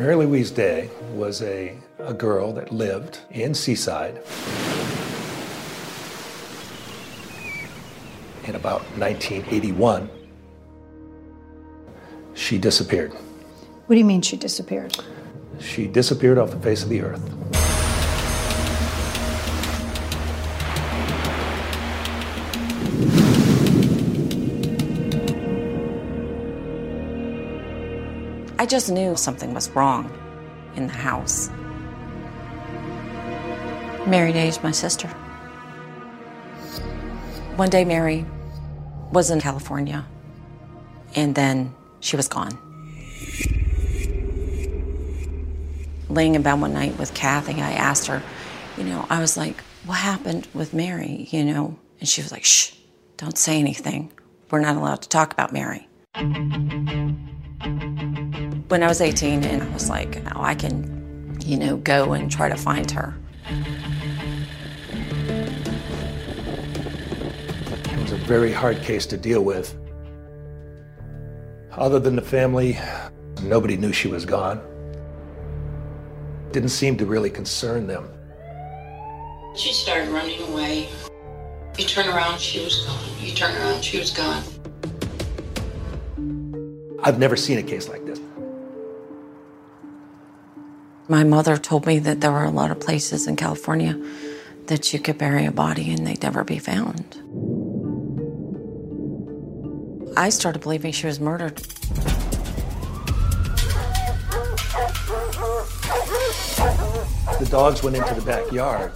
Mary Louise Day was a, a girl that lived in Seaside in about 1981. She disappeared. What do you mean she disappeared? She disappeared off the face of the earth. I just knew something was wrong in the house. Mary Day is my sister. One day, Mary was in California, and then she was gone. Laying in bed one night with Kathy, I asked her, you know, I was like, what happened with Mary, you know? And she was like, shh, don't say anything. We're not allowed to talk about Mary. When I was 18, and I was like, oh, I can, you know, go and try to find her. It was a very hard case to deal with. Other than the family, nobody knew she was gone. Didn't seem to really concern them. She started running away. You turn around, she was gone. You turn around, she was gone. I've never seen a case like this. My mother told me that there were a lot of places in California that you could bury a body and they'd never be found. I started believing she was murdered. The dogs went into the backyard.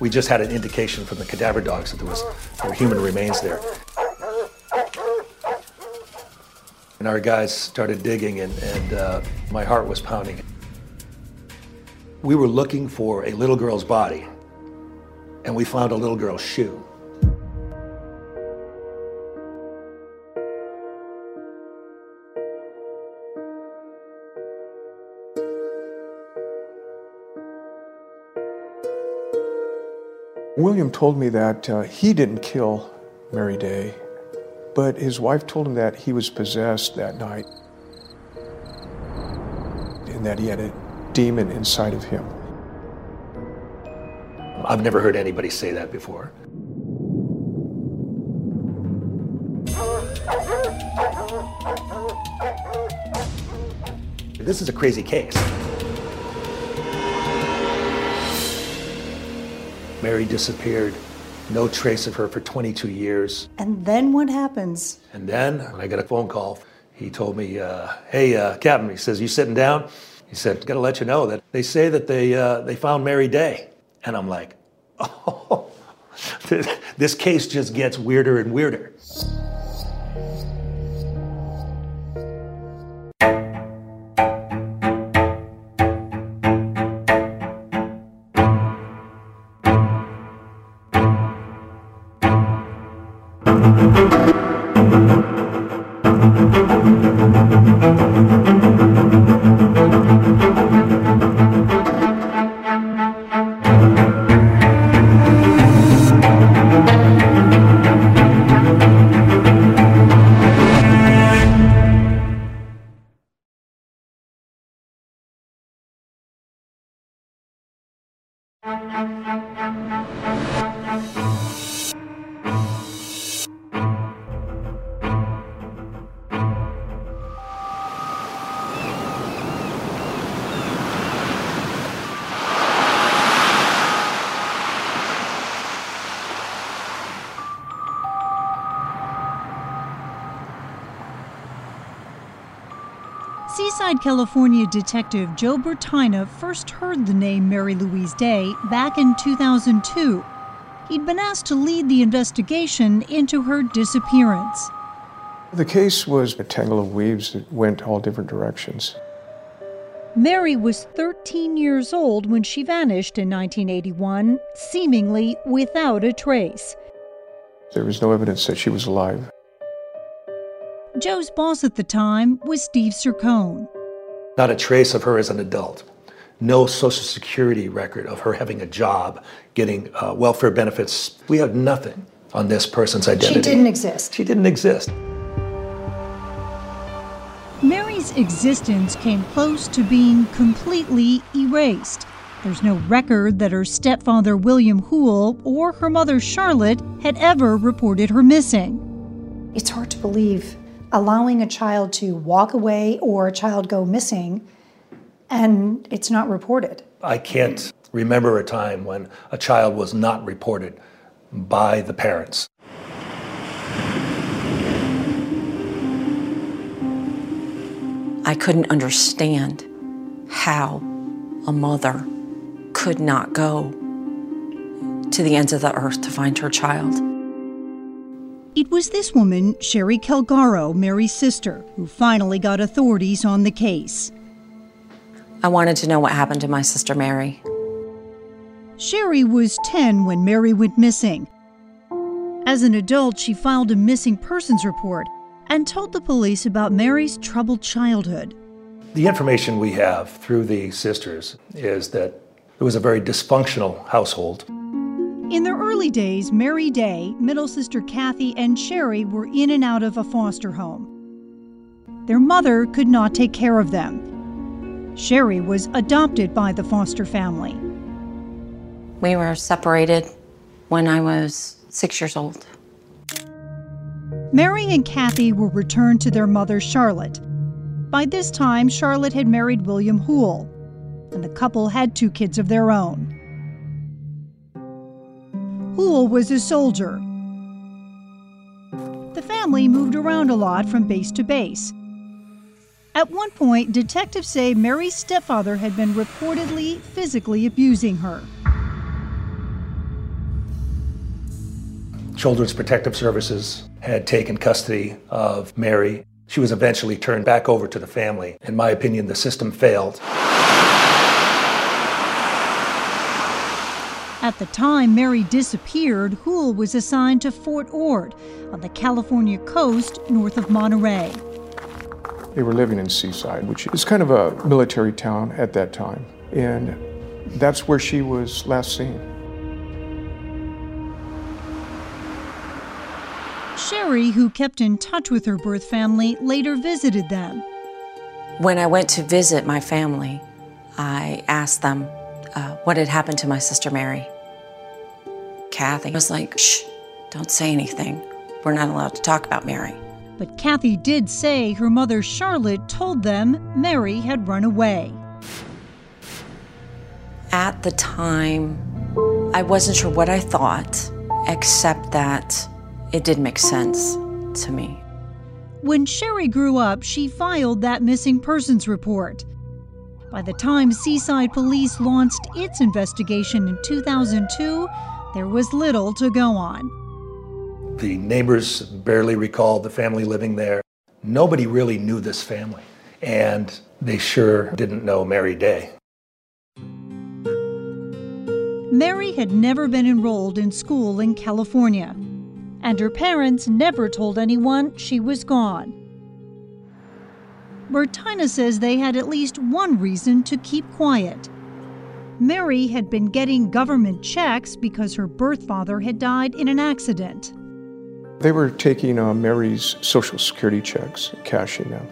We just had an indication from the cadaver dogs that there was there were human remains there. And our guys started digging, and, and uh, my heart was pounding. We were looking for a little girl's body, and we found a little girl's shoe. William told me that uh, he didn't kill Mary Day, but his wife told him that he was possessed that night and that he had a demon inside of him. I've never heard anybody say that before. This is a crazy case. Mary disappeared No trace of her for 22 years. And then what happens? And then when I got a phone call, he told me, uh, "Hey, uh, Captain," he says, "You sitting down?" He said, "Got to let you know that they say that they uh, they found Mary Day." And I'm like, "Oh, this case just gets weirder and weirder." California detective Joe Bertina first heard the name Mary Louise Day back in 2002. He'd been asked to lead the investigation into her disappearance. The case was a tangle of weaves that went all different directions. Mary was 13 years old when she vanished in 1981, seemingly without a trace. There was no evidence that she was alive. Joe's boss at the time was Steve Cercone. Not a trace of her as an adult. No social security record of her having a job, getting uh, welfare benefits. We have nothing on this person's identity. She didn't exist. She didn't exist. Mary's existence came close to being completely erased. There's no record that her stepfather William Hoole or her mother Charlotte had ever reported her missing. It's hard to believe allowing a child to walk away or a child go missing and it's not reported. I can't remember a time when a child was not reported by the parents. I couldn't understand how a mother could not go to the ends of the earth to find her child. It was this woman, Sherry Calgaro, Mary's sister, who finally got authorities on the case. I wanted to know what happened to my sister Mary. Sherry was 10 when Mary went missing. As an adult, she filed a missing persons report and told the police about Mary's troubled childhood. The information we have through the sisters is that it was a very dysfunctional household. In their early days, Mary Day, middle sister Kathy, and Sherry were in and out of a foster home. Their mother could not take care of them. Sherry was adopted by the foster family. We were separated when I was six years old. Mary and Kathy were returned to their mother, Charlotte. By this time, Charlotte had married William Hoole, and the couple had two kids of their own. Hoole was a soldier. The family moved around a lot from base to base. At one point, detectives say Mary's stepfather had been reportedly physically abusing her. Children's Protective Services had taken custody of Mary. She was eventually turned back over to the family. In my opinion, the system failed. At the time Mary disappeared, Hoole was assigned to Fort Ord on the California coast north of Monterey. They were living in Seaside, which is kind of a military town at that time. And that's where she was last seen. Sherry, who kept in touch with her birth family, later visited them. When I went to visit my family, I asked them uh, what had happened to my sister Mary. Kathy was like, shh, don't say anything. We're not allowed to talk about Mary. But Kathy did say her mother Charlotte told them Mary had run away. At the time, I wasn't sure what I thought, except that it did make sense to me. When Sherry grew up, she filed that missing persons report. By the time Seaside Police launched its investigation in 2002, there was little to go on. The neighbors barely recalled the family living there. Nobody really knew this family, and they sure didn't know Mary Day. Mary had never been enrolled in school in California, and her parents never told anyone she was gone. Bertina says they had at least one reason to keep quiet. Mary had been getting government checks because her birth father had died in an accident. They were taking uh, Mary's Social Security checks, cashing them.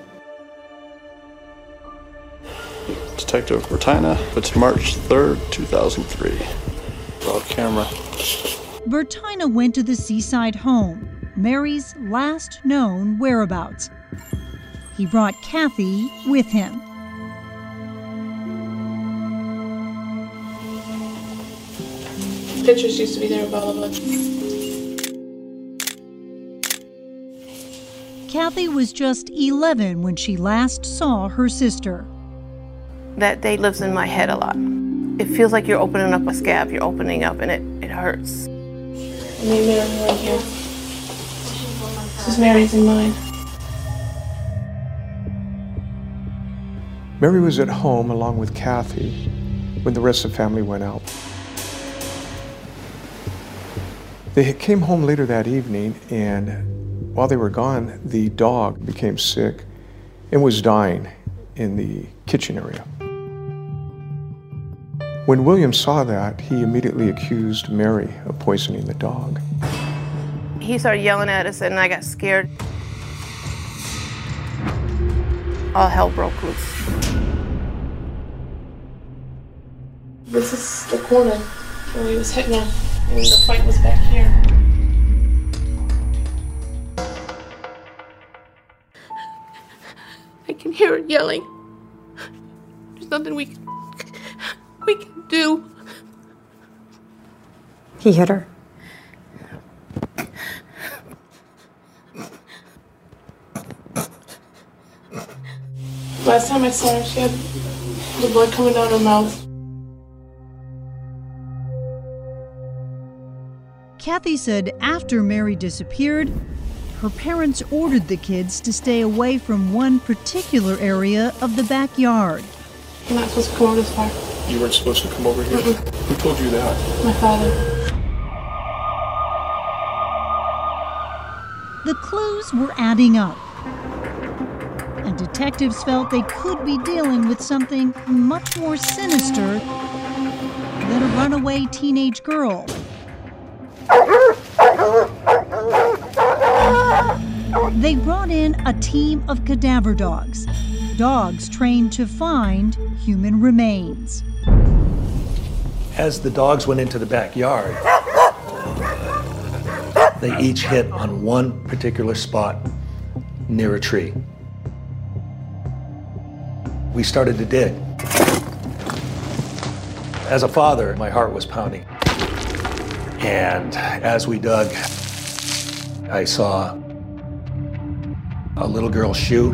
Detective Bertina, it's March 3rd, 2003. Broad camera. Bertina went to the seaside home, Mary's last known whereabouts. He brought Kathy with him. Pictures used to be there of all of. Kathy was just 11 when she last saw her sister. That day lives in my head a lot. It feels like you're opening up a scab, you're opening up, and it, it hurts. Me and Mary right here. This is Mary's and mine. Mary was at home along with Kathy when the rest of the family went out. They came home later that evening, and while they were gone, the dog became sick and was dying in the kitchen area. When William saw that, he immediately accused Mary of poisoning the dog. He started yelling at us, and I got scared. All hell broke loose. This is the corner where he was hit her, and the fight was back here. I can hear it yelling. There's nothing we can, we can do. He hit her. Last time I saw her, she had the blood coming down her mouth. Kathy said after Mary disappeared, her parents ordered the kids to stay away from one particular area of the backyard. You're not supposed to come over this far. You weren't supposed to come over here? Who told you that? My father. The clues were adding up. And detectives felt they could be dealing with something much more sinister than a runaway teenage girl. They brought in a team of cadaver dogs, dogs trained to find human remains. As the dogs went into the backyard, they each hit on one particular spot near a tree. We started to dig. As a father, my heart was pounding. And as we dug, I saw a little girl's shoe.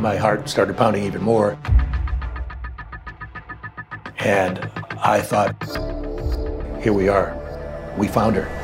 My heart started pounding even more. And I thought, here we are. We found her.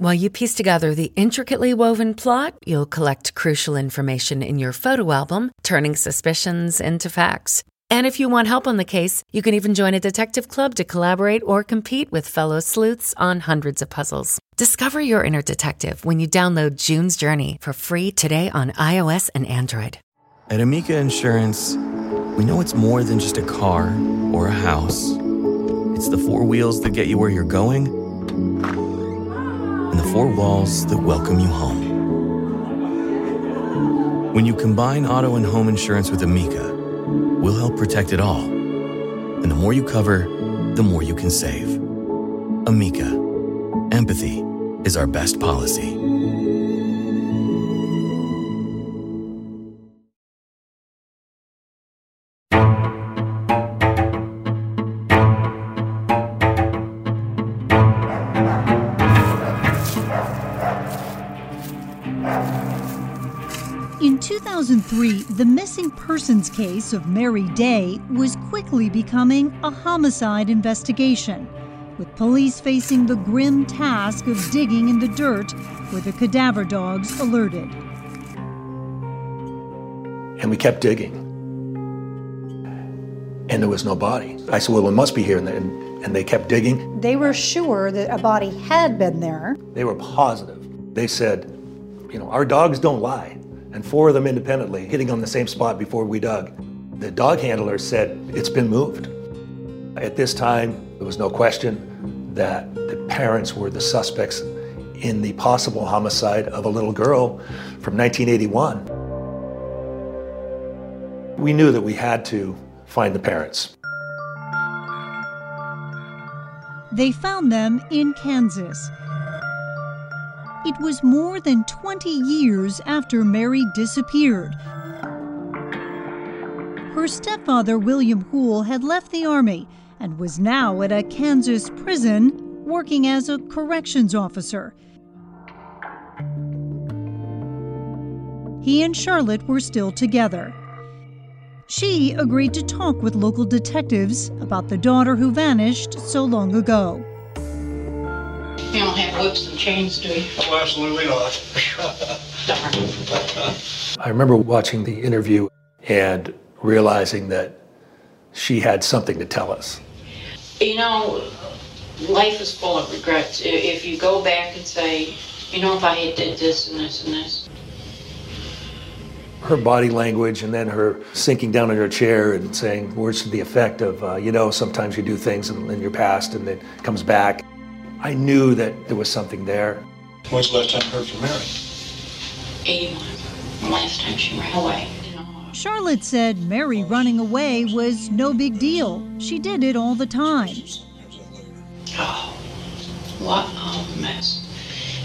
While you piece together the intricately woven plot, you'll collect crucial information in your photo album, turning suspicions into facts. And if you want help on the case, you can even join a detective club to collaborate or compete with fellow sleuths on hundreds of puzzles. Discover your inner detective when you download June's Journey for free today on iOS and Android. At Amica Insurance, we know it's more than just a car or a house. It's the four wheels that get you where you're going the four walls that welcome you home. When you combine auto and home insurance with Amica, we'll help protect it all. And the more you cover, the more you can save. Amica, empathy is our best policy. The missing persons case of Mary Day was quickly becoming a homicide investigation, with police facing the grim task of digging in the dirt where the cadaver dogs alerted. And we kept digging. And there was no body. I said, well, it must be here. And they, and they kept digging. They were sure that a body had been there. They were positive. They said, you know, our dogs don't lie. And four of them independently hitting on the same spot before we dug. The dog handler said, it's been moved. At this time, there was no question that the parents were the suspects in the possible homicide of a little girl from 1981. We knew that we had to find the parents. They found them in Kansas. It was more than 20 years after Mary disappeared. Her stepfather, William Hoole, had left the Army and was now at a Kansas prison working as a corrections officer. He and Charlotte were still together. She agreed to talk with local detectives about the daughter who vanished so long ago. You don't have whips and chains, do you? Oh, absolutely not. I remember watching the interview and realizing that she had something to tell us. You know, life is full of regrets. If you go back and say, you know, if I had did this and this and this, Her body language and then her sinking down in her chair and saying words to the effect of, uh, you know, sometimes you do things in, in your past and it comes back. I knew that there was something there. When's the last time you heard from Mary? 81, the last time she ran away. Charlotte said Mary running away was no big deal. She did it all the time. Oh, what a mess.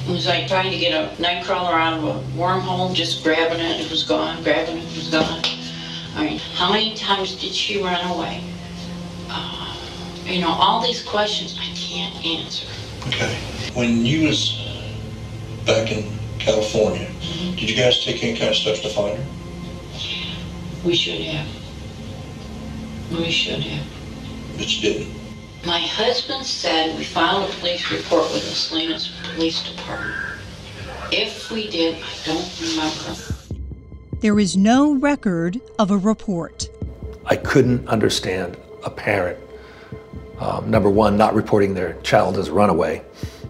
It was like trying to get a nightcrawler out of a wormhole, just grabbing it, it was gone, grabbing it, it was gone. I mean, how many times did she run away? Uh, you know, all these questions I can't answer. Okay. When you was back in California, did you guys take any kind of steps to find her? We should have. We should have. But you didn't. My husband said we filed a police report with the Salinas Police Department. If we did, I don't remember. There is no record of a report. I couldn't understand a parent, um, number one, not reporting their child as a runaway,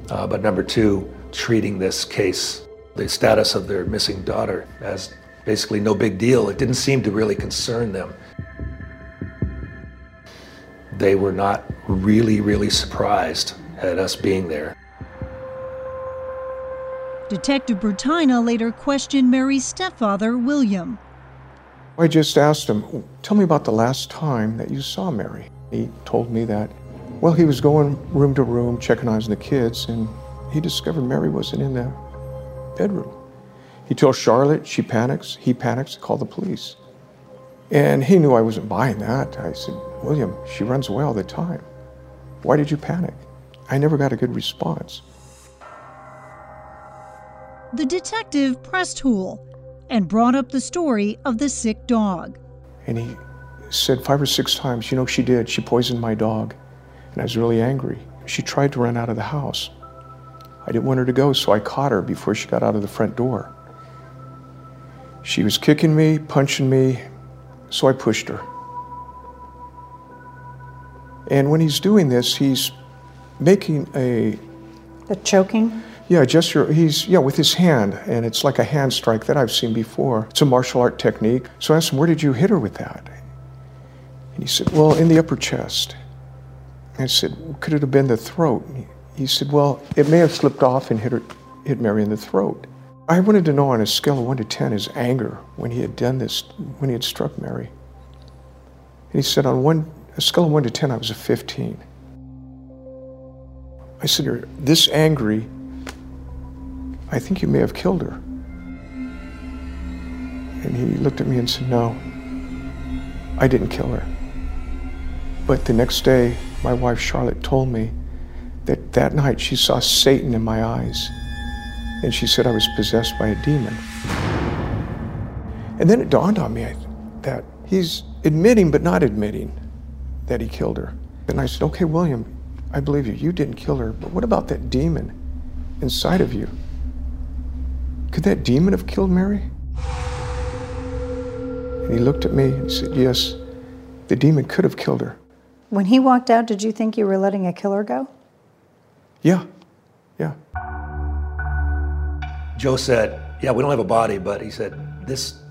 uh, but number two, treating this case, the status of their missing daughter, as basically no big deal. It didn't seem to really concern them. They were not really, really surprised at us being there. Detective Bertina later questioned Mary's stepfather, William. I just asked him, Tell me about the last time that you saw Mary. He told me that, well, he was going room to room, checking on the kids, and he discovered Mary wasn't in the bedroom. He tells Charlotte, she panics, he panics, call the police. And he knew I wasn't buying that. I said, William, she runs away all the time. Why did you panic? I never got a good response. The detective pressed Hoole and brought up the story of the sick dog. And he said five or six times, You know, she did. She poisoned my dog. And I was really angry. She tried to run out of the house. I didn't want her to go, so I caught her before she got out of the front door. She was kicking me, punching me, so I pushed her. And when he's doing this, he's making a The choking? yeah gesture. He's yeah with his hand, and it's like a hand strike that I've seen before. It's a martial art technique. So I asked him, "Where did you hit her with that?" And he said, "Well, in the upper chest." I said, Could it have been the throat? He said, Well, it may have slipped off and hit, her, hit Mary in the throat. I wanted to know on a scale of 1 to 10 his anger when he had done this, when he had struck Mary. And he said, On one, a scale of 1 to 10, I was a 15. I said, You're this angry, I think you may have killed her. And he looked at me and said, No, I didn't kill her. But the next day, my wife Charlotte told me that that night she saw Satan in my eyes. And she said I was possessed by a demon. And then it dawned on me that he's admitting but not admitting that he killed her. And I said, Okay, William, I believe you. You didn't kill her, but what about that demon inside of you? Could that demon have killed Mary? And he looked at me and said, Yes, the demon could have killed her. When he walked out, did you think you were letting a killer go? Yeah, yeah. Joe said, Yeah, we don't have a body, but he said, This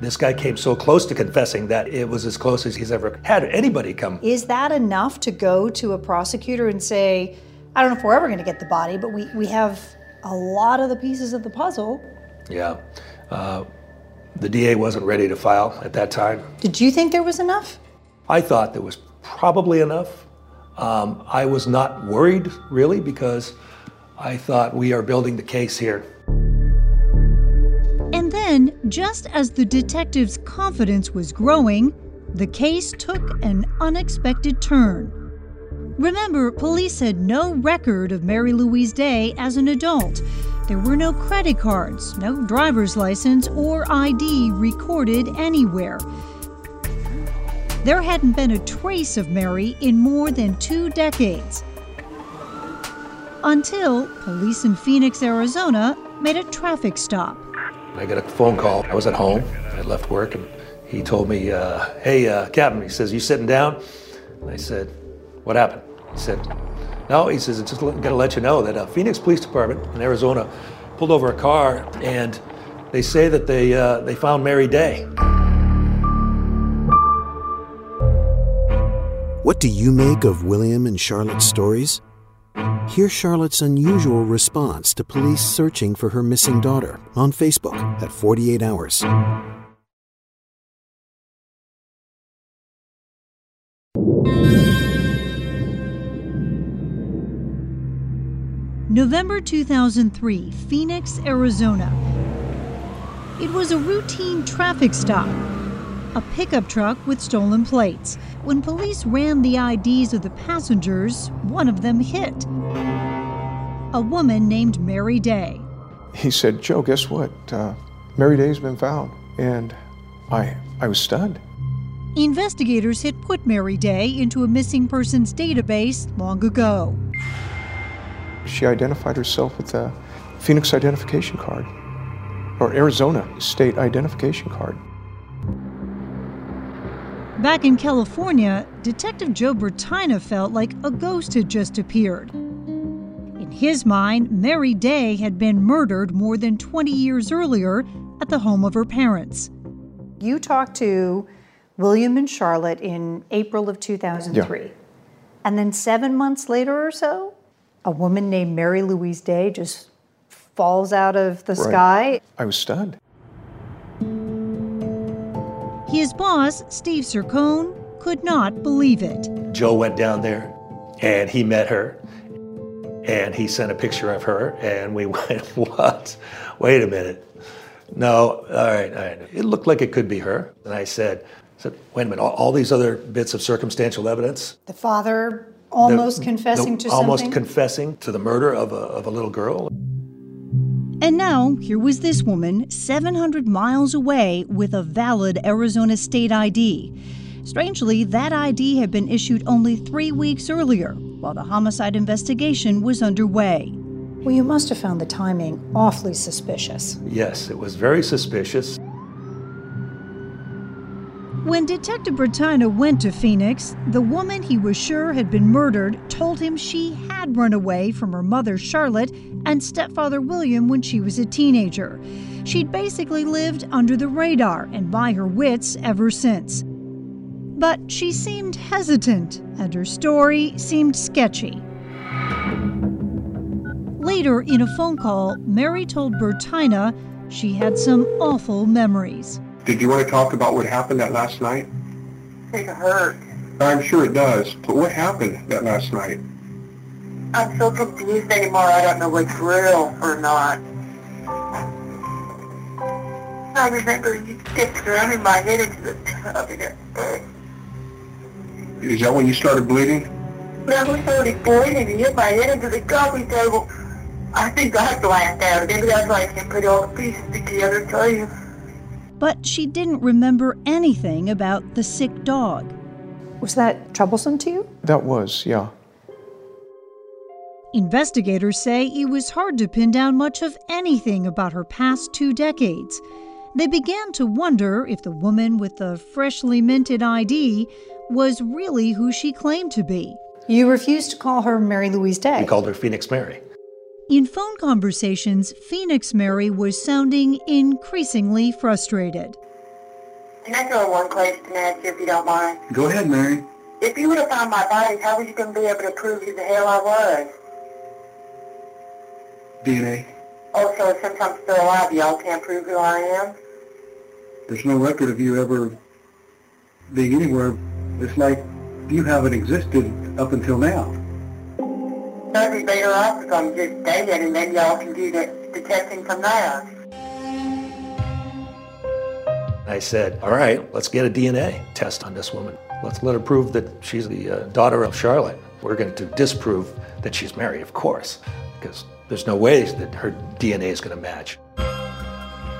this guy came so close to confessing that it was as close as he's ever had anybody come. Is that enough to go to a prosecutor and say, I don't know if we're ever going to get the body, but we, we have a lot of the pieces of the puzzle? Yeah. Uh, the DA wasn't ready to file at that time. Did you think there was enough? I thought there was probably enough. Um, I was not worried, really, because I thought we are building the case here. And then, just as the detective's confidence was growing, the case took an unexpected turn. Remember, police had no record of Mary Louise Day as an adult. There were no credit cards, no driver's license, or ID recorded anywhere. There hadn't been a trace of Mary in more than two decades. Until police in Phoenix, Arizona made a traffic stop. I got a phone call. I was at home. I left work, and he told me, uh, "Hey, uh, Captain," he says, "You sitting down?" And I said, "What happened?" He said, "No," he says, it's "Just got to let you know that uh, Phoenix Police Department in Arizona pulled over a car, and they say that they uh, they found Mary Day." What do you make of William and Charlotte's stories? Hear Charlotte's unusual response to police searching for her missing daughter on Facebook at 48 Hours. November 2003, Phoenix, Arizona. It was a routine traffic stop. A pickup truck with stolen plates. When police ran the IDs of the passengers, one of them hit. A woman named Mary Day. He said, Joe, guess what? Uh, Mary Day's been found. And I, I was stunned. Investigators had put Mary Day into a missing persons database long ago. She identified herself with a Phoenix identification card or Arizona state identification card. Back in California, Detective Joe Bertina felt like a ghost had just appeared. In his mind, Mary Day had been murdered more than 20 years earlier at the home of her parents. You talked to William and Charlotte in April of 2003. Yeah. And then seven months later or so, a woman named Mary Louise Day just falls out of the Right. sky. I was stunned. His boss, Steve Cercone, could not believe it. Joe went down there, and he met her, and he sent a picture of her, and we went, "What? Wait a minute." No, all right, all right. It looked like it could be her, and I said, I said, "Wait a minute! All, all these other bits of circumstantial evidence, The father almost the- confessing the- to almost something. confessing to the murder of a, of a little girl." And now, here was this woman 700 miles away with a valid Arizona state ID. Strangely, that ID had been issued only three weeks earlier, while the homicide investigation was underway. well, you must have found the timing awfully suspicious. Yes, it was very suspicious. When Detective Bertina went to Phoenix, the woman he was sure had been murdered told him she had run away from her mother, Charlotte, and stepfather, William, when she was a teenager. She'd basically lived under the radar and by her wits ever since. But she seemed hesitant, and her story seemed sketchy. Later, in a phone call, Mary told Bertina she had some awful memories. Did you want to talk about what happened that last night? It hurt. I'm sure it does, but what happened that last night? I'm so confused anymore. I don't know what's real or not. I remember you kept ramming my head into the tub and it hurt. Is that when you started bleeding? I was already bleeding and hit my head into the coffee table. I think I blacked out. Maybe that's why I can't put all the pieces together, tell you. But she didn't remember anything about the sick dog. Was that troublesome to you? That was, yeah. Investigators say it was hard to pin down much of anything about her past two decades. They began to wonder if the woman with the freshly minted ID was really who she claimed to be. You refused to call her Mary Louise Day. We called her Phoenix Mary. In phone conversations, Phoenix Mary was sounding increasingly frustrated. Can I throw one question at you if you don't mind? Go ahead, Mary. If you would have found my body, how were you going to be able to prove who the hell I was? DNA. Oh, so since I'm still alive, y'all can't prove who I am? There's no record of you ever being anywhere. It's like you haven't existed up until now. That'd be better off if I'm just dead and then y'all can do the, the testing from there. I said, all right, let's get a DNA test on this woman. Let's let her prove that she's the uh, daughter of Charlotte. We're going to disprove that she's Mary, of course, because there's no way that her DNA is going to match.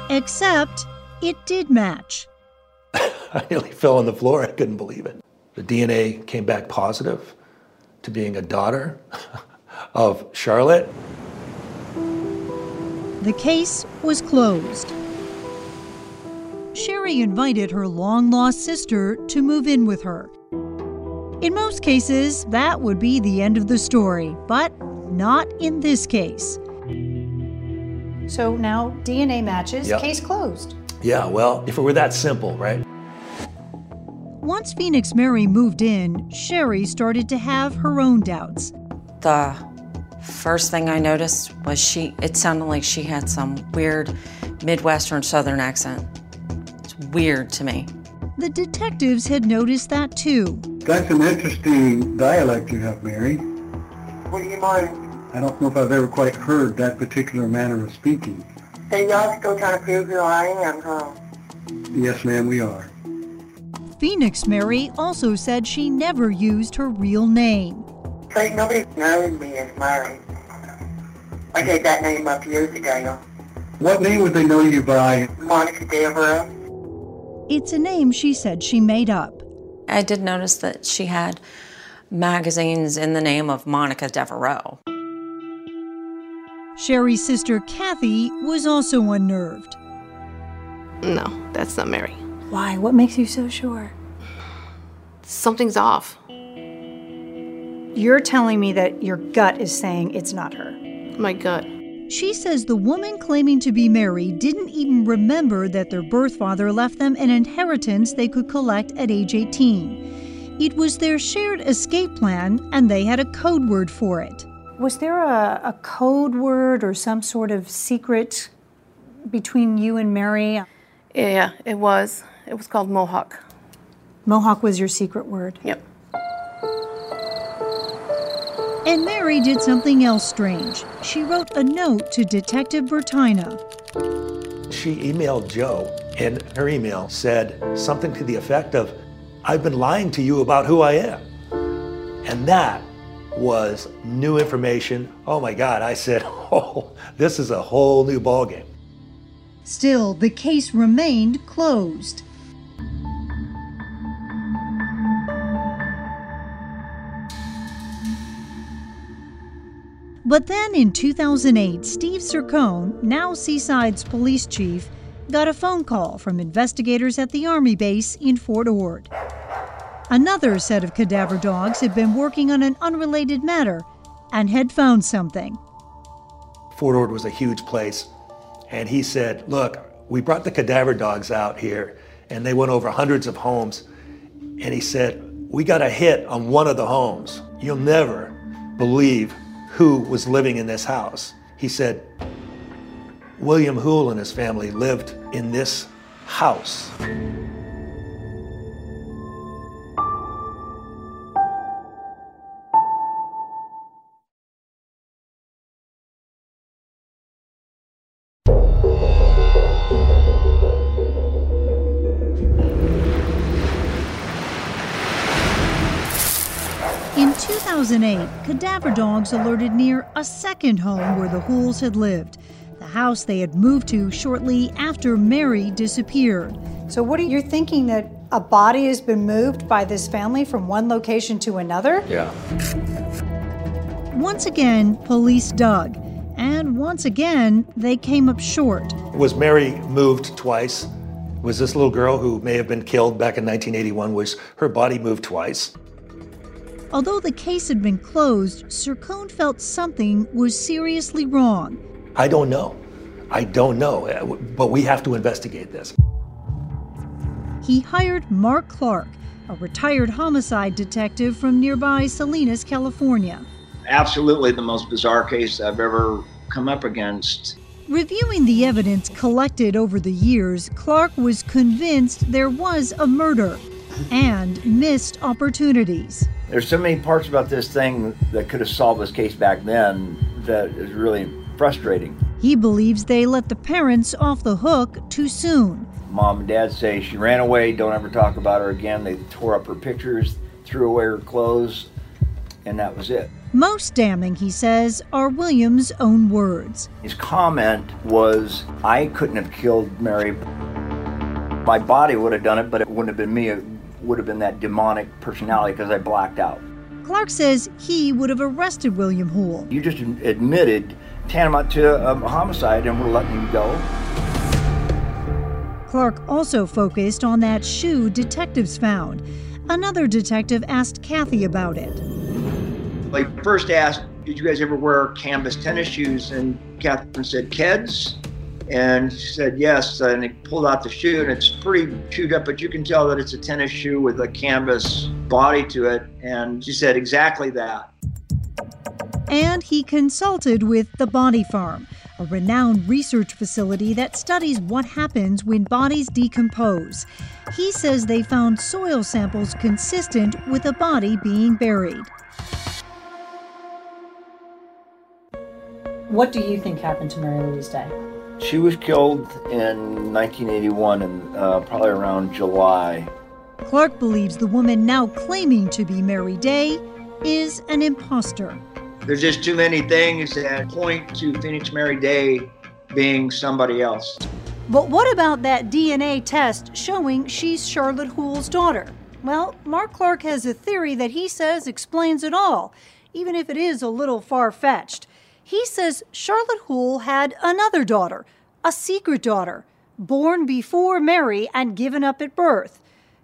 Except it did match. I nearly fell on the floor. I couldn't believe it. The DNA came back positive to being a daughter of Charlotte. The case was closed. Sherry invited her long lost sister to move in with her. In most cases, that would be the end of the story, but not in this case. So now DNA matches, Yep. case closed. Yeah, well, if it were that simple, right? Once Phoenix Mary moved in, Sherry started to have her own doubts. The first thing I noticed was she, it sounded like she had some weird Midwestern Southern accent. It's weird to me. The detectives had noticed that too. That's an interesting dialect you have, Mary. What do you mind? I don't know if I've ever quite heard that particular manner of speaking. So y'all still trying to prove who I am, huh? Yes, ma'am, we are. Phoenix Mary also said she never used her real name. So nobody knows me as Mary. I gave that name up years ago. What name would they know you by? Monica Devereaux. It's a name she said she made up. I did notice that she had magazines in the name of Monica Devereaux. Sherry's sister Kathy was also unnerved. No, that's not Mary. Why? What makes you so sure? Something's off. You're telling me that your gut is saying it's not her. My gut. She says the woman claiming to be Mary didn't even remember that their birth father left them an inheritance they could collect at age 18. It was their shared escape plan, and they had a code word for it. Was there a, a code word or some sort of secret between you and Mary? Yeah, it was. It was called Mohawk. Mohawk was your secret word. Yep. And Mary did something else strange. She wrote a note to Detective Bertina. She emailed Joe, and her email said something to the effect of, I've been lying to you about who I am. And that was new information. Oh my God, I said, oh, this is a whole new ballgame. Still, the case remained closed. But then in 2008, Steve Cercone, now Seaside's police chief, got a phone call from investigators at the Army base in Fort Ord. Another set of cadaver dogs had been working on an unrelated matter and had found something. Fort Ord was a huge place. And he said, Look, we brought the cadaver dogs out here, and they went over hundreds of homes. and he said, We got a hit on one of the homes. You'll never believe who was living in this house. He said, William Hoole and his family lived in this house. 2008, cadaver dogs alerted near a second home where the Hooles had lived, the house they had moved to shortly after Mary disappeared. So, what are you thinking that a body has been moved by this family from one location to another? Yeah. Once again, police dug, and once again, they came up short. Was Mary moved twice? Was this little girl who may have been killed back in 1981, was her body moved twice? Although the case had been closed, Cercone felt something was seriously wrong. I don't know. I don't know, uh, but we have to investigate this. He hired Mark Clark, a retired homicide detective from nearby Salinas, California. Absolutely the most bizarre case I've ever come up against. Reviewing the evidence collected over the years, Clark was convinced there was a murder and missed opportunities. There's so many parts about this thing that could have solved this case back then that is really frustrating. He believes they let the parents off the hook too soon. Mom and dad say she ran away, don't ever talk about her again. They tore up her pictures, threw away her clothes, and that was it. Most damning, he says, are William's own words. His comment was, I couldn't have killed Mary. My body would have done it, but it wouldn't have been me. It would have been that demonic personality because I blacked out. Clark says he would have arrested William Hoole. You just admitted tantamount to a homicide and we're letting you go. Clark also focused on that shoe detectives found. Another detective asked Kathy about it. Like first asked, did you guys ever wear canvas tennis shoes? And Catherine said, Keds? And she said, yes. And he pulled out the shoe and it's pretty chewed up, but you can tell that it's a tennis shoe with a canvas body to it. And she said, exactly that. And he consulted with the Body Farm, a renowned research facility that studies what happens when bodies decompose. He says they found soil samples consistent with a body being buried. What do you think happened to Mary Louise Day? She was killed in 1981 and uh, probably around July. Clark believes the woman now claiming to be Mary Day is an imposter. There's just too many things that point to Phoenix Mary Day being somebody else. But what about that DNA test showing she's Charlotte Hoole's daughter? Well, Mark Clark has a theory that he says explains it all, even if it is a little far fetched. He says Charlotte Hoole had another daughter, a secret daughter, born before Mary and given up at birth.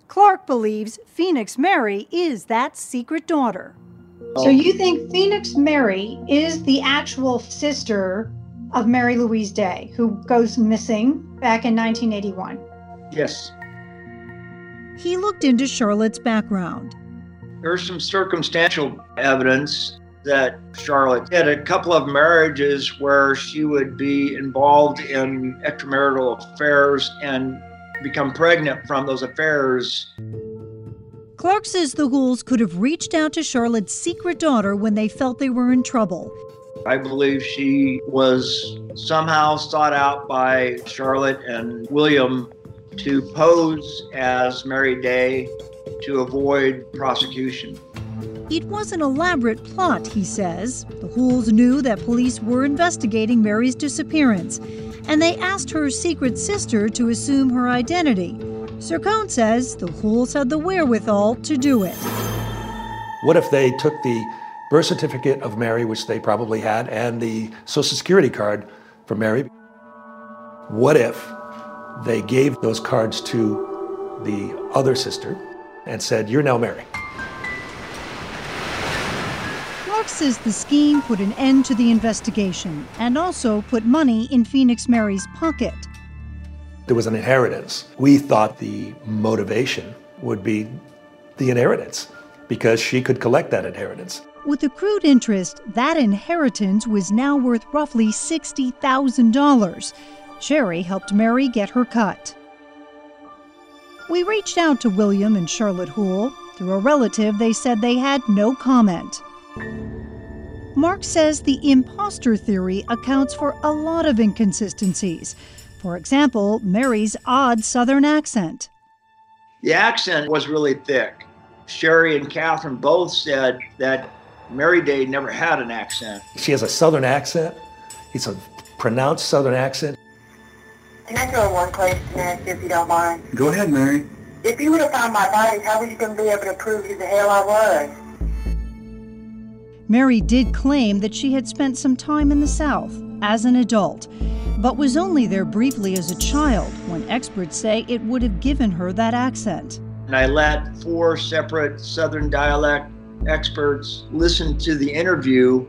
Clark believes Phoenix Mary is that secret daughter. So you think Phoenix Mary is the actual sister of Mary Louise Day, who goes missing back in 1981? Yes. He looked into Charlotte's background. There's some circumstantial evidence that Charlotte had a couple of marriages where she would be involved in extramarital affairs and become pregnant from those affairs. Clark says the Hooles could have reached out to Charlotte's secret daughter when they felt they were in trouble. I believe she was somehow sought out by Charlotte and William to pose as Mary Day to avoid prosecution. It was an elaborate plot, he says. The Hooles knew that police were investigating Mary's disappearance, and they asked her secret sister to assume her identity. Cercone says the Hooles had the wherewithal to do it. What if they took the birth certificate of Mary, which they probably had, and the social security card for Mary? What if they gave those cards to the other sister and said, You're now Mary? Clark says the scheme put an end to the investigation and also put money in Phoenix Mary's pocket. There was an inheritance. We thought the motivation would be the inheritance because she could collect that inheritance. With accrued interest, that inheritance was now worth roughly $60,000. Sherry helped Mary get her cut. We reached out to William and Charlotte Hoole. Through a relative, they said they had no comment. Mark says the imposter theory accounts for a lot of inconsistencies. For example, Mary's odd southern accent. The accent was really thick. Sherry and Catherine both said that Mary Day never had an accent. She has a southern accent. It's a pronounced southern accent. Can I throw one question at you if you don't mind? Go ahead, Mary. If you would have found my body, how was you going to be able to prove who the hell I was? Mary did claim that she had spent some time in the South as an adult, but was only there briefly as a child when experts say it would have given her that accent. And I let four separate Southern dialect experts listen to the interview,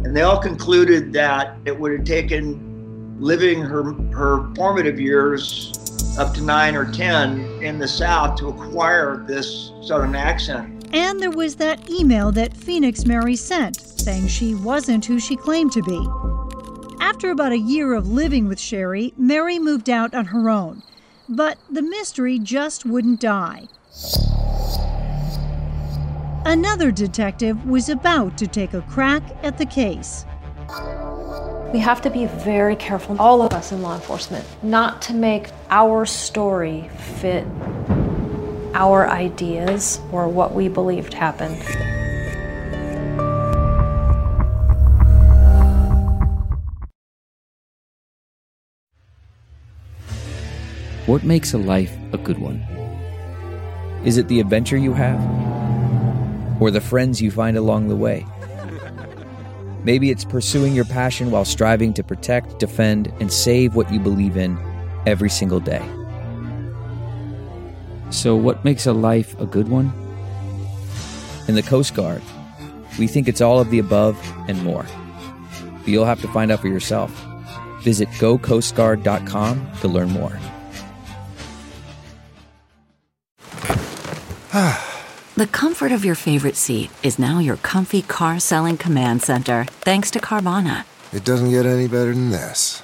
and they all concluded that it would have taken living her, her formative years up to nine or 10 in the South to acquire this Southern accent. And there was that email that Phoenix Mary sent saying she wasn't who she claimed to be. After about a year of living with Sherry, Mary moved out on her own. But the mystery just wouldn't die. Another detective was about to take a crack at the case. We have to be very careful, all of us in law enforcement, not to make our story fit our ideas or what we believed happened. What makes a life a good one? Is it the adventure you have? Or the friends you find along the way? Maybe it's pursuing your passion while striving to protect, defend, and save what you believe in every single day. So, what makes a life a good one? In the Coast Guard, we think it's all of the above and more. But you'll have to find out for yourself. Visit gocoastguard.com to learn more. The comfort of your favorite seat is now your comfy car selling command center, thanks to Carvana. It doesn't get any better than this.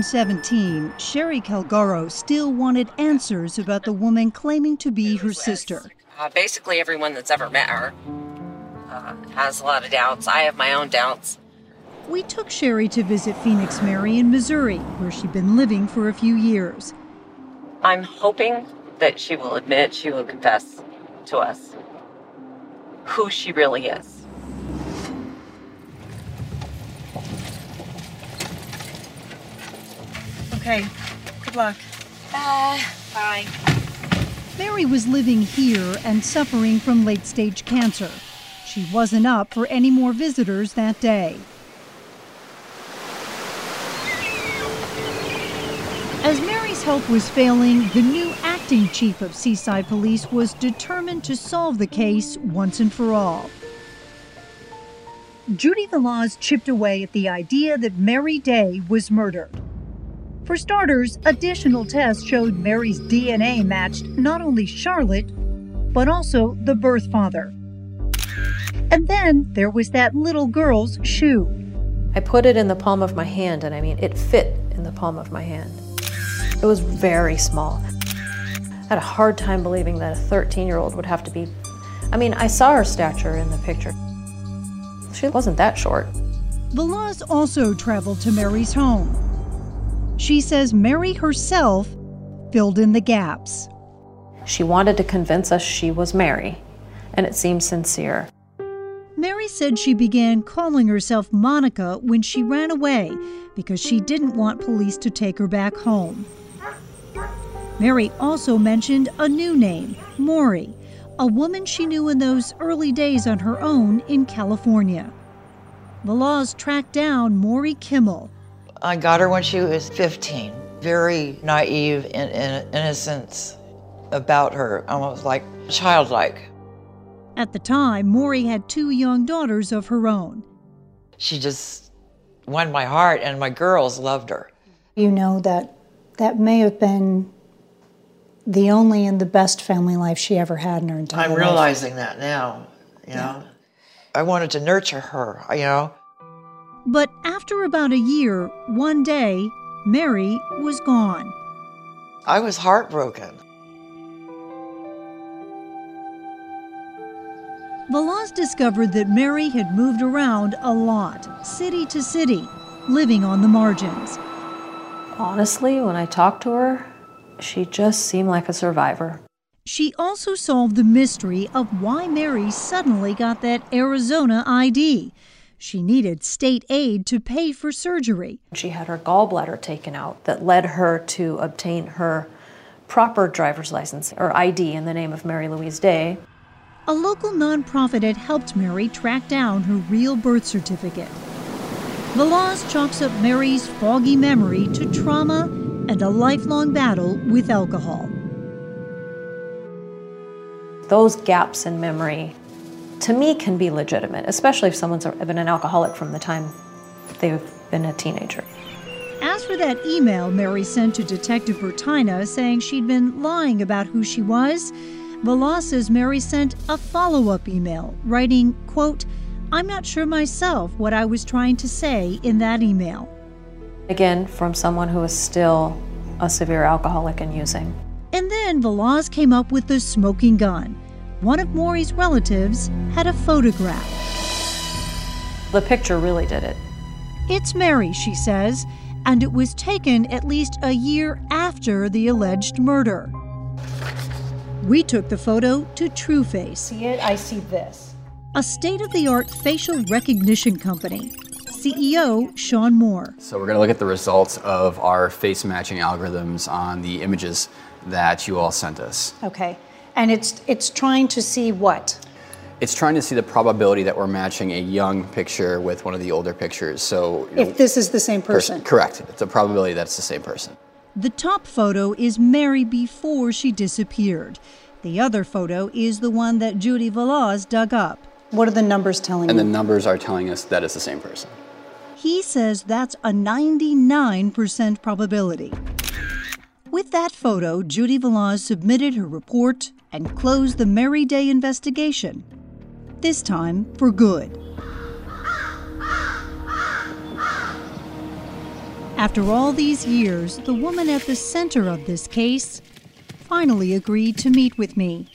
2017, Sherry Calgaro still wanted answers about the woman claiming to be her sister. Uh, basically, everyone that's ever met her uh, has a lot of doubts. I have my own doubts. We took Sherry to visit Phoenix Mary in Missouri, where she'd been living for a few years. I'm hoping that she will admit, she will confess to us who she really is. Okay, good luck. Bye. bye. Mary was living here and suffering from late stage cancer. She wasn't up for any more visitors that day. As Mary's help was failing, the new acting chief of Seaside Police was determined to solve the case once and for all. Judy Velaz chipped away at the idea that Mary Day was murdered. For starters, additional tests showed Mary's DNA matched not only Charlotte, but also the birth father. And then there was that little girl's shoe. I put it in the palm of my hand, and I mean, it fit in the palm of my hand. It was very small. I had a hard time believing that a 13 year old would have to be. I mean, I saw her stature in the picture. She wasn't that short. Velaz also traveled to Mary's home. She says Mary herself filled in the gaps. She wanted to convince us she was Mary, and it seemed sincere. Mary said she began calling herself Monica when she ran away because she didn't want police to take her back home. Mary also mentioned a new name, Maury, a woman she knew in those early days on her own in California. Velaz tracked down Maury Kimmel. I got her when she was 15. Very naive in, in innocence about her, almost like childlike. At the time, Maury had two young daughters of her own. She just won my heart, and my girls loved her. You know that that may have been the only and the best family life she ever had in her entire life. I'm life. realizing that now, you know. I wanted to nurture her, you know. But after about a year, one day, Mary was gone. I was heartbroken. Velaz discovered that Mary had moved around a lot, city to city, living on the margins. Honestly, when I talked to her, she just seemed like a survivor. She also solved the mystery of why Mary suddenly got that Arizona ID. She needed state aid to pay for surgery. She had her gallbladder taken out that led her to obtain her proper driver's license or ID in the name of Mary Louise Day. A local nonprofit had helped Mary track down her real birth certificate. Velaz chalks up Mary's foggy memory to trauma and a lifelong battle with alcohol. Those gaps in memory, to me, can be legitimate, especially if someone's been an alcoholic from the time they've been a teenager. As for that email Mary sent to Detective Bertina saying she'd been lying about who she was, Velaz says Mary sent a follow-up email writing, quote, I'm not sure myself what I was trying to say in that email. Again, from someone who is still a severe alcoholic and using. And then Velaz came up with the smoking gun. One of Maury's relatives had a photograph. The picture really did it. It's Mary, she says, and it was taken at least a year after the alleged murder. We took the photo to TrueFace. See it? I see this. A state of the art facial recognition company. CEO Shaun Moore. So we're going to look at the results of our face matching algorithms on the images that you all sent us. Okay. And it's it's trying to see what? It's trying to see the probability that we're matching a young picture with one of the older pictures. So you know, If this is the same person. correct. It's a probability that it's the same person. The top photo is Mary before she disappeared. The other photo is the one that Judy Velaz dug up. What are the numbers telling And the numbers are telling us that it's the same person. He says that's a 99% probability. With that photo, Judy Velaz submitted her report and closed the Mary Day investigation. This time for good. After all these years, the woman at the center of this case finally agreed to meet with me.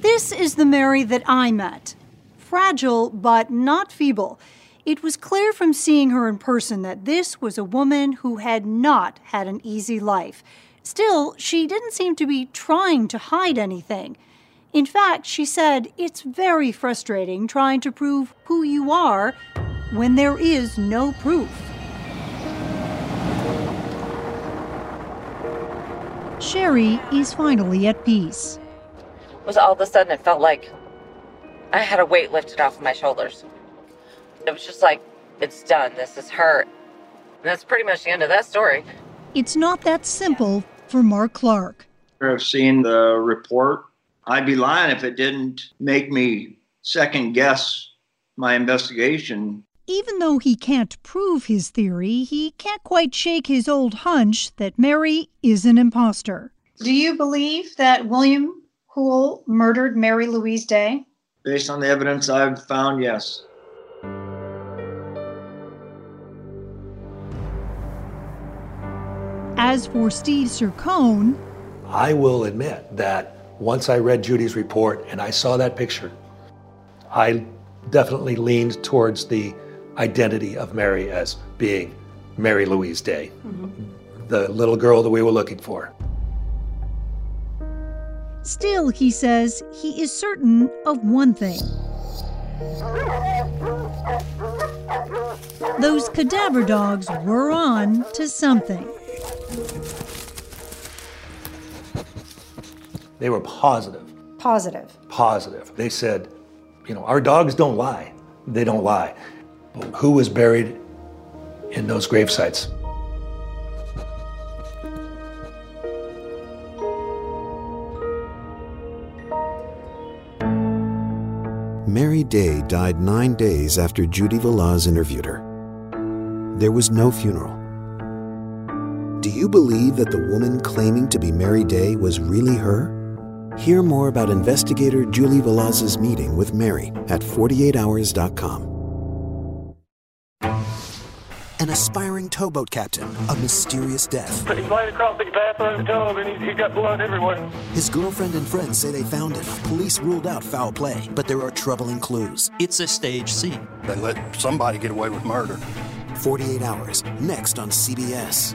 This is the Mary that I met. Fragile, but not feeble. It was clear from seeing her in person that this was a woman who had not had an easy life. Still, she didn't seem to be trying to hide anything. In fact, she said it's very frustrating trying to prove who you are when there is no proof. Sherry is finally at peace. was all of a sudden it felt like I had a weight lifted off of my shoulders. It was just like, it's done. This is her. And that's pretty much the end of that story. It's not that simple for Mark Clark. I've seen the report. I'd be lying if it didn't make me second guess my investigation. Even though he can't prove his theory, he can't quite shake his old hunch that Mary is an imposter. Do you believe that William Hoole murdered Mary Louise Day? Based on the evidence I've found, yes. As for Steve Cercone, I will admit that once I read Judy's report and I saw that picture, I definitely leaned towards the identity of Mary as being Mary Louise Day, the little girl that we were looking for. still, he says he is certain of one thing. Those cadaver dogs were on to something. They were positive, Positive. Positive. positive. They said, you know, our dogs don't lie. They don't lie. But who was buried in those grave sites? Mary Day died nine days after Judy Velaz interviewed her. There was no funeral. Do you believe that the woman claiming to be Mary Day was really her? Hear more about investigator Julie Velaz's meeting with Mary at 48hours.com. An aspiring towboat captain, a mysterious death. He's laying across the bathroom tub and he's, he got blood everywhere. His girlfriend and friends say they found him. Police ruled out foul play, but there are troubling clues. It's a stage scene. They let somebody get away with murder. 48 Hours, next on CBS.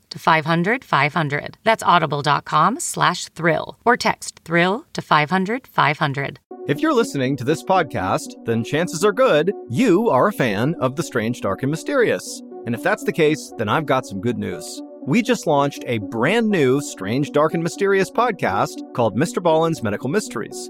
to 500 500. That's audible.com slash thrill or text thrill to 500 500. If you're listening to this podcast, then chances are good you are a fan of The Strange, Dark, and Mysterious. And if that's the case, then I've got some good news. We just launched a brand new Strange, Dark, and Mysterious podcast called Mr. Ballen's Medical Mysteries.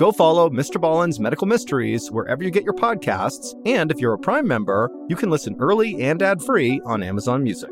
Go follow Mr. Ballen's Medical Mysteries wherever you get your podcasts, and if you're a Prime member, you can listen early and ad free on Amazon Music.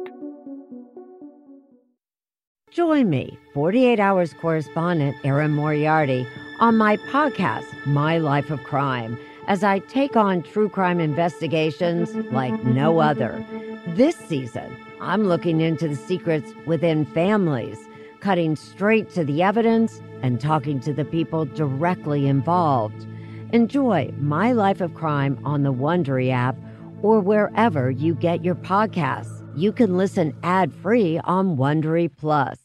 Join me, 48 Hours correspondent Erin Moriarty, on my podcast, My Life of Crime, as I take on true crime investigations like no other. This season, I'm looking into the secrets within families, cutting straight to the evidence and talking to the people directly involved. Enjoy My Life of Crime on the Wondery app or wherever you get your podcasts. You can listen ad-free on Wondery Plus.